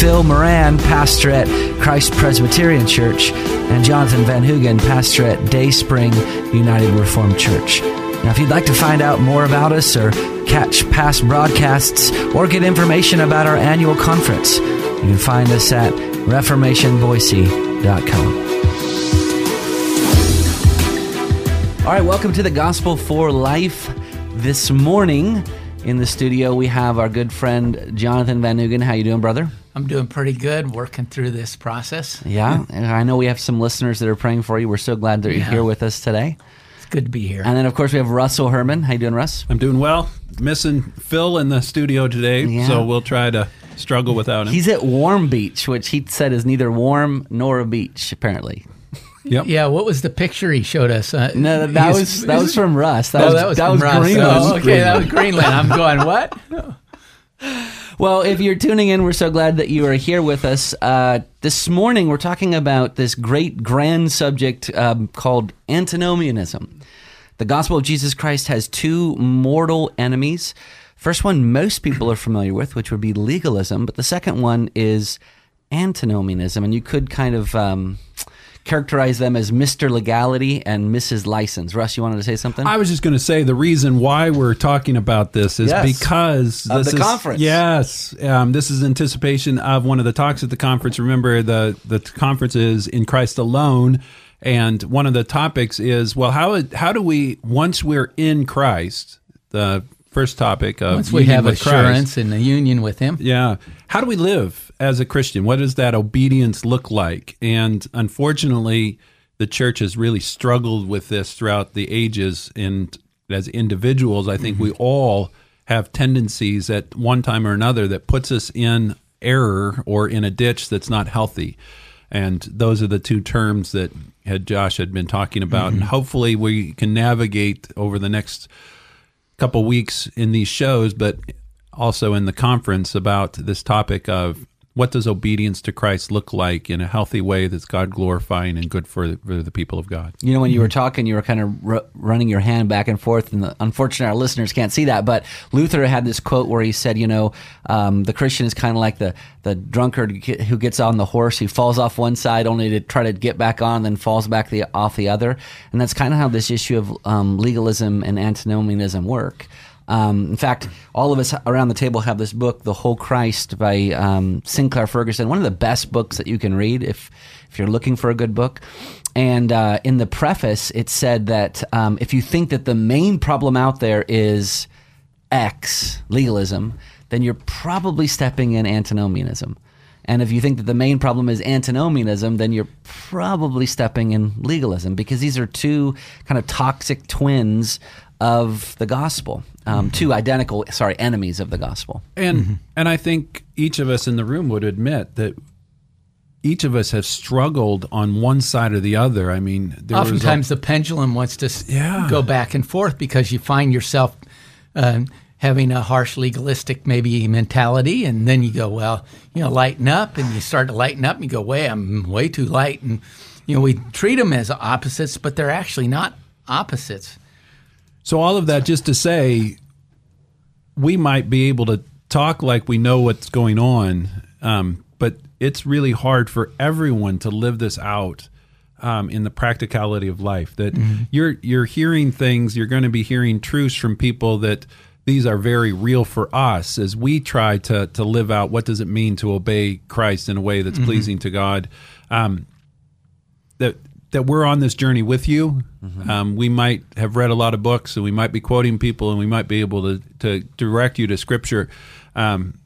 Phil Moran, pastor at Christ Presbyterian Church, and Jonathan Van Hugen, pastor at Day Spring United Reformed Church. Now, if you'd like to find out more about us or catch past broadcasts or get information about our annual conference, you can find us at reformationboise.com. All right, welcome to the Gospel for Life. This morning in the studio, we have our good friend Jonathan Van Hugen. How you doing, brother? I'm doing pretty good, working through this process. Yeah, and I know we have some listeners that are praying for you. We're so glad that you're Yeah. here with us today. It's good to be here. And then, of course, we have Russell Herman. How you doing, Russ? I'm doing well. Missing Phil in the studio today, Yeah. so we'll try to struggle without him. He's at Warm Beach, which he said is neither warm nor a beach, apparently. yep. yeah, what was the picture he showed us? Uh, No, that, that was that was from Russ. That No, was that was, that from was Russ. Greenland. Oh, okay, that was Greenland. I'm going what? Well, if you're tuning in, we're so glad that you are here with us. Uh, this morning, we're talking about this great grand subject um, called antinomianism. The gospel of Jesus Christ has two mortal enemies. First one, most people are familiar with, which would be legalism, but the second one is antinomianism, and you could kind of um, characterize them as Mr. Legality and Mrs. License. Russ, you wanted to say something? I was just going to say the reason why we're talking about this is Yes. because Of this the is, conference. Yes, um, this is anticipation of one of the talks at the conference. Remember, the the conference is in Christ alone, and one of the topics is well, how how do we once we're in Christ? The first topic of Once we have with Christ, assurance and a union with Him. Yeah. How do we live as a Christian? What does that obedience look like? And unfortunately, the church has really struggled with this throughout the ages. And as individuals, I think we mm-hmm. all have tendencies at one time or another that puts us in error or in a ditch that's not healthy. And those are the two terms that had Josh had been talking about. And mm-hmm. hopefully we can navigate over the next couple weeks in these shows, but also in the conference about this topic of what does obedience to Christ look like in a healthy way that's God glorifying and good for, for the people of God. You know, when you were talking, you were kind of r- running your hand back and forth, and the, unfortunately, our listeners can't see that. But Luther had this quote where he said, "You know, um, the Christian is kind of like the the drunkard who gets on the horse, he falls off one side only to try to get back on, then falls back the off the other." And that's kind of how this issue of um, legalism and antinomianism work. Um, in fact, all of us around the table have this book, The Whole Christ by um, Sinclair Ferguson, one of the best books that you can read if, if you're looking for a good book. And uh, in the preface, it said that um, if you think that the main problem out there is X, legalism, then you're probably stepping in antinomianism. And if you think that the main problem is antinomianism, then you're probably stepping in legalism because these are two kind of toxic twins of the gospel, um, two identical, sorry, enemies of the gospel. And and I think each of us in the room would admit that each of us have struggled on one side or the other. I mean, there was a- Oftentimes the pendulum wants to Yeah. go back and forth because you find yourself um, having a harsh legalistic maybe mentality, and then you go, well, you know, lighten up, and you start to lighten up, and you go, way, I'm way too light, and you know, we treat them as opposites, but they're actually not opposites. So all of that just to say, we might be able to talk like we know what's going on, um, but it's really hard for everyone to live this out um, in the practicality of life. That you're you're hearing things, you're going to be hearing truths from people that these are very real for us as we try to to live out what does it mean to obey Christ in a way that's pleasing to God. Um, that that we're on this journey with you. Um, we might have read a lot of books, and we might be quoting people, and we might be able to to direct you to Scripture. Um,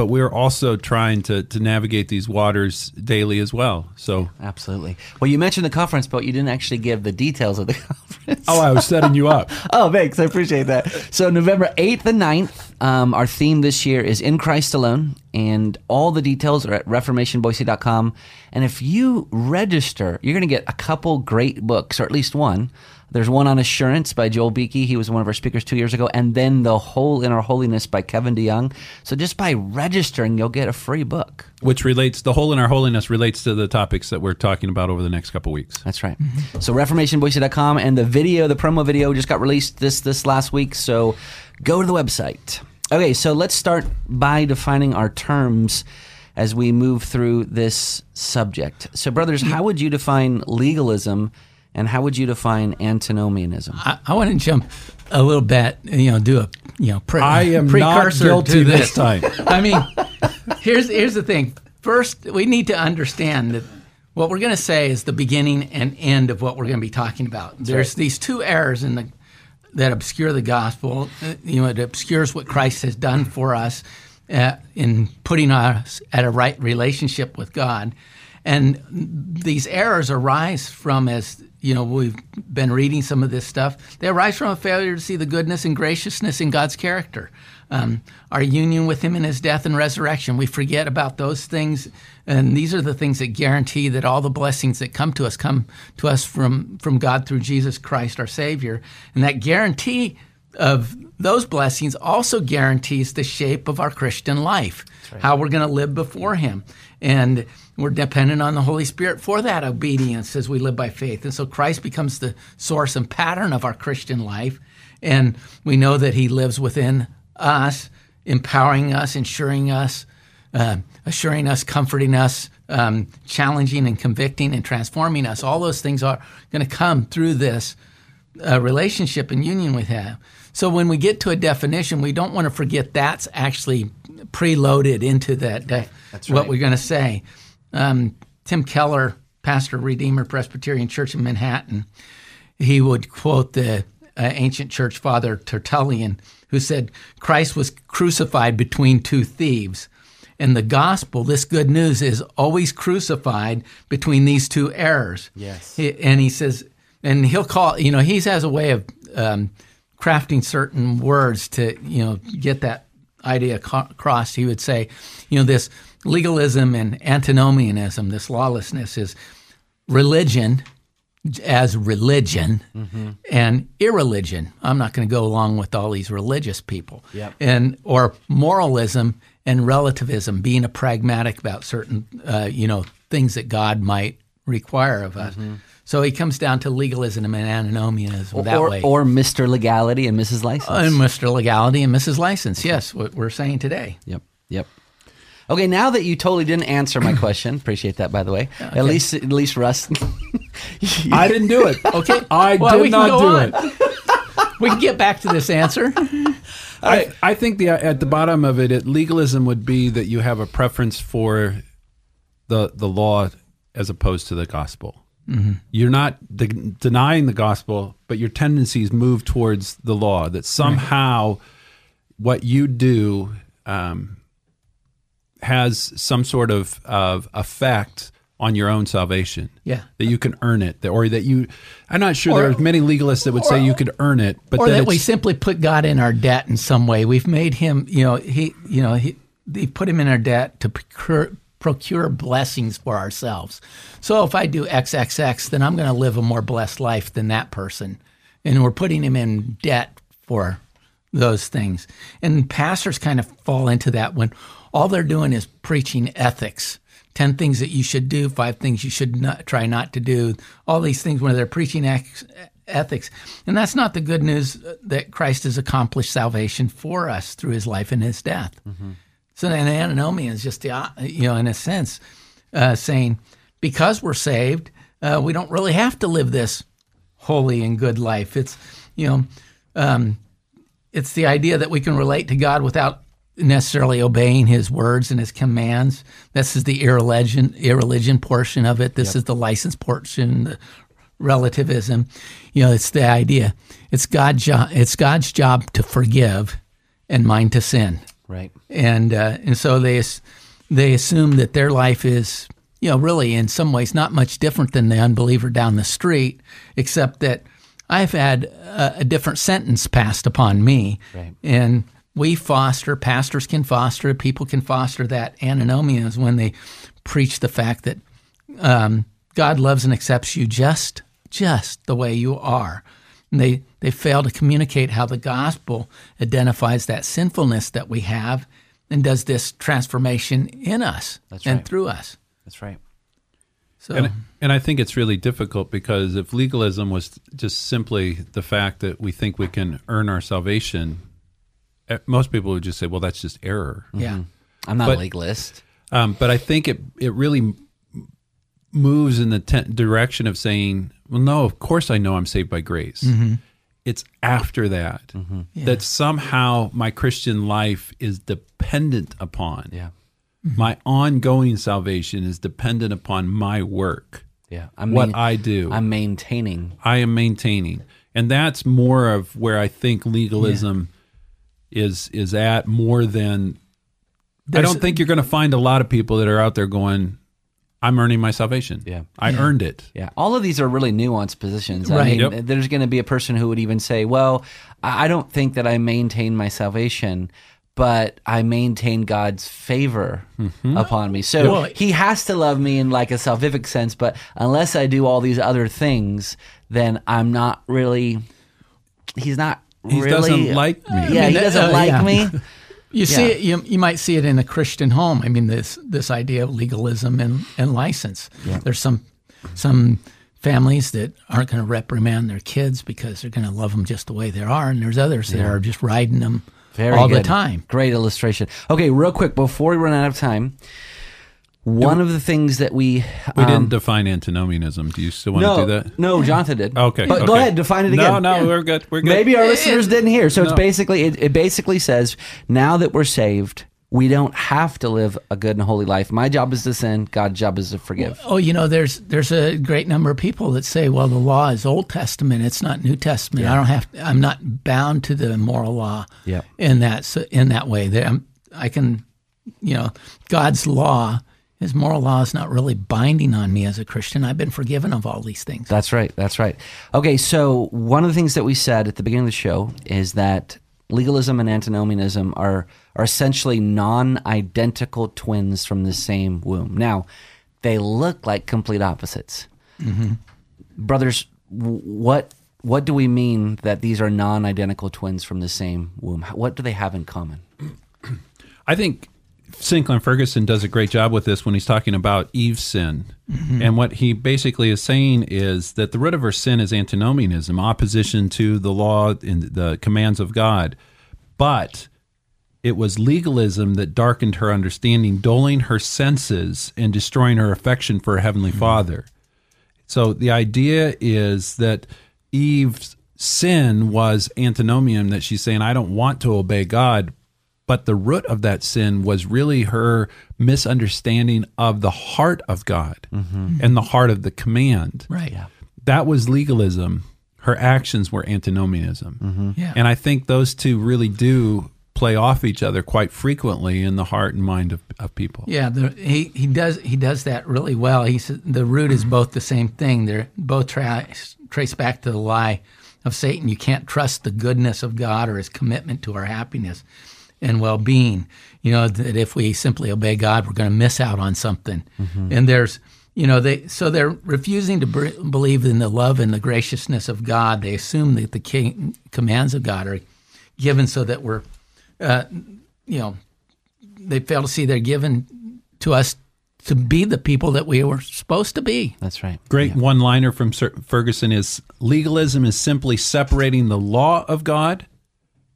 but we're also trying to to navigate these waters daily as well. So, Absolutely. Well, you mentioned the conference, but you didn't actually give the details of the conference. oh, I was setting you up. Oh, thanks. I appreciate that. So, November 8th and 9th, um, our theme this year is In Christ Alone, and all the details are at reformationboise.com. And if you register, you're going to get a couple great books, or at least one, There's one on assurance by Joel Beeke. He was one of our speakers two years ago. And then The Hole in Our Holiness by Kevin DeYoung. So just by registering, you'll get a free book. Which relates, the hole in our holiness relates to the topics that we're talking about over the next couple weeks. That's right. So ReformationBoise.com and the video, the promo video just got released this this last week. So go to the website. Okay, so let's start by defining our terms as we move through this subject. So, brothers, how would you define legalism and how would you define antinomianism? I, I want to jump a little bit, you know, do a you know pre- I am not precursor guilty to this time. I mean, here's here's the thing. First, we need to understand that what we're going to say is the beginning and end of what we're going to be talking about. There's these two errors in the that obscure the gospel. Uh, You know, it obscures what Christ has done for us uh, in putting us at a right relationship with God. And these errors arise from, as you know, we've been reading some of this stuff. They arise from a failure to see the goodness and graciousness in God's character, um, our union with Him in His death and resurrection. We forget about those things, and these are the things that guarantee that all the blessings that come to us come to us from from God through Jesus Christ, our Savior, and that guarantee of those blessings also guarantees the shape of our Christian life, how we're going to live before Him. And we're dependent on the Holy Spirit for that obedience as we live by faith. And so Christ becomes the source and pattern of our Christian life. And we know that He lives within us, empowering us, ensuring us, uh, assuring us, comforting us, um, challenging and convicting and transforming us. All those things are going to come through this uh, relationship and union with Him. So when we get to a definition, we don't want to forget that's actually preloaded into that. De- That's What right. we're going to say. Um, Tim Keller, pastor of Redeemer Presbyterian Church in Manhattan, he would quote the uh, ancient church father Tertullian, who said, Christ was crucified between two thieves. And the gospel, this good news, is always crucified between these two errors. Yes. He- and he says, and he'll call, you know, he has a way of um, crafting certain words to, you know, get that idea across. He would say, you know, this legalism and antinomianism, this lawlessness is religion as religion and irreligion. I'm not going to go along with all these religious people. Yep. And or moralism and relativism, being a pragmatic about certain, uh, you know, things that God might require of us. So he comes down to legalism and antinomianism that or, way. or Mr. Legality and Mrs. License. and Mr. Legality and Mrs. License. Yes, what we're saying today. Yep. Yep. Okay, now that you totally didn't answer my question, appreciate that by the way. At least at least Russ I didn't do it. Okay. I Well, did can not do on. it. We can get back to this answer. I, I think the at the bottom of it, it, legalism would be that you have a preference for the the law as opposed to the gospel. You're not de- denying the gospel, but your tendencies move towards the law. That somehow what you do um, has some sort of, of effect on your own salvation. Yeah. that you can earn it, or that you. I'm not sure. Or- there's many legalists that would say you could earn it, but or that that we simply put God in our debt in some way. We've made him, you know, he, you know, he, they put him in our debt to procure, procure blessings for ourselves. So if I do XXX, then I'm going to live a more blessed life than that person, and we're putting him in debt for those things. And pastors kind of fall into that when all they're doing is preaching ethics. 10 things that you should do, five things you should not, try not to do, all these things where they're preaching ex- ethics. And that's not the good news that Christ has accomplished salvation for us through his life and his death. Mm-hmm. So then antinomian is just the, you know, in a sense, uh, saying because we're saved, uh, we don't really have to live this holy and good life. It's, you know, um, it's the idea that we can relate to God without necessarily obeying His words and His commands. This is the irreligion, irreligion portion of it. This is the license portion, the relativism. You know, it's the idea. It's God's job. It's God's job to forgive, and mine to sin right. and uh, and so they they assume that their life is you know really in some ways not much different than the unbeliever down the street, except that I've had a, a different sentence passed upon me, Right. and we foster pastors can foster people can foster that antinomianism when they preach the fact that um, God loves and accepts you just just the way you are. And they, they fail to communicate how the gospel identifies that sinfulness that we have and does this transformation in us That's and right. through us. That's right. So And, and I think it's really difficult because if legalism was just simply the fact that we think we can earn our salvation, eh, most people would just say, well, that's just error. yeah. I'm not But- a legalist. Um, but I think it it really m- moves in the te- direction of saying, well, no, of course I know I'm saved by grace. Mm-hmm. It's after that mm-hmm. that somehow my Christian life is dependent upon. Yeah. Mm-hmm. My ongoing salvation is dependent upon my work, Yeah. I'm what main- I do. I'm maintaining. I am maintaining, and that's more of where I think legalism is is at more than. I don't think you're going to find a lot of people that are out there going, "I'm earning my salvation. Yeah. I earned it." Yeah, all of these are really nuanced positions. I Right. mean, Yep. there's going to be a person who would even say, "Well, I I don't think that I maintain my salvation, but I maintain God's favor upon me." So Well- He has to love me in like a salvific sense, but unless I do all these other things, then I'm not really. He's not. He really, doesn't like me. Yeah, I mean, he doesn't uh, like yeah. me. You see Yeah. it, you, you might see it in a Christian home. I mean, this this idea of legalism and, and license. There's some some families that aren't going to reprimand their kids because they're going to love them just the way they are, and there's others that are just riding them Very all the time. Great illustration. Okay, real quick before we run out of time, one of the things that we We um, didn't define antinomianism. Do you still want no, to do that? No, Jonathan did. Okay, but go ahead, define it again. no, no, we're good. We're good. Maybe our listeners didn't hear. So it's basically it, it basically says now that we're saved, we don't have to live a good and holy life. My job is to sin. God's job is to forgive. Oh, you know, there's there's a great number of people that say, well, the law is Old Testament; it's not New Testament. I don't have, I'm not bound to the moral law. Yeah. In that in that way, There- I can, you know, God's law, His moral law is not really binding on me as a Christian. I've been forgiven of all these things. That's right. That's right. Okay, so one of the things that we said at the beginning of the show is that legalism and antinomianism are are essentially non-identical twins from the same womb. Now, they look like complete opposites. Mm-hmm. Brothers, what what do we mean that these are non-identical twins from the same womb? What do they have in common? I think Sinclair Ferguson does a great job with this when he's talking about Eve's sin. Mm-hmm. And what he basically is saying is that the root of her sin is antinomianism, opposition to the law and the commands of God. But it was legalism that darkened her understanding, dulling her senses and destroying her affection for her heavenly mm-hmm. Father. So the idea is that Eve's sin was antinomian, that she's saying, I don't want to obey God. But the root of that sin was really her misunderstanding of the heart of God mm-hmm. and the heart of the command. Right. That was legalism. Her actions were antinomianism. Mm-hmm. Yeah. And I think those two really do play off each other quite frequently in the heart and mind of, of people. Yeah, the, he he does he does that really well. He says the root is both the same thing. They're both trace trace back to the lie of Satan. You can't trust the goodness of God or His commitment to our happiness and well being. You know that if we simply obey God, we're going to miss out on something. And there's you know they so they're refusing to br- believe in the love and the graciousness of God. They assume that the king, commands of God are given so that we're uh, you know they fail to see they're given to us to be the people that we were supposed to be. That's right. Great one liner from Sir Ferguson is legalism is simply separating the law of God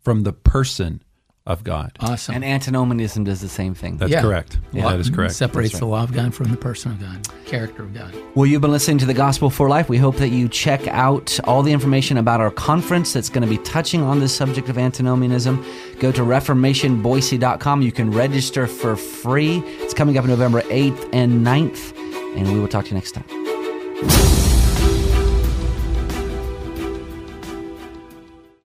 from the person of God. Awesome. And antinomianism does the same thing. That's Yeah. correct. Yeah. That is correct. Separates the law of God from the person of God, character of God. Well, you've been listening to the Gospel for Life. We hope that you check out all the information about our conference that's going to be touching on this subject of antinomianism. Go to reformationboise.com. You can register for free. It's coming up November 8th and 9th, and we will talk to you next time.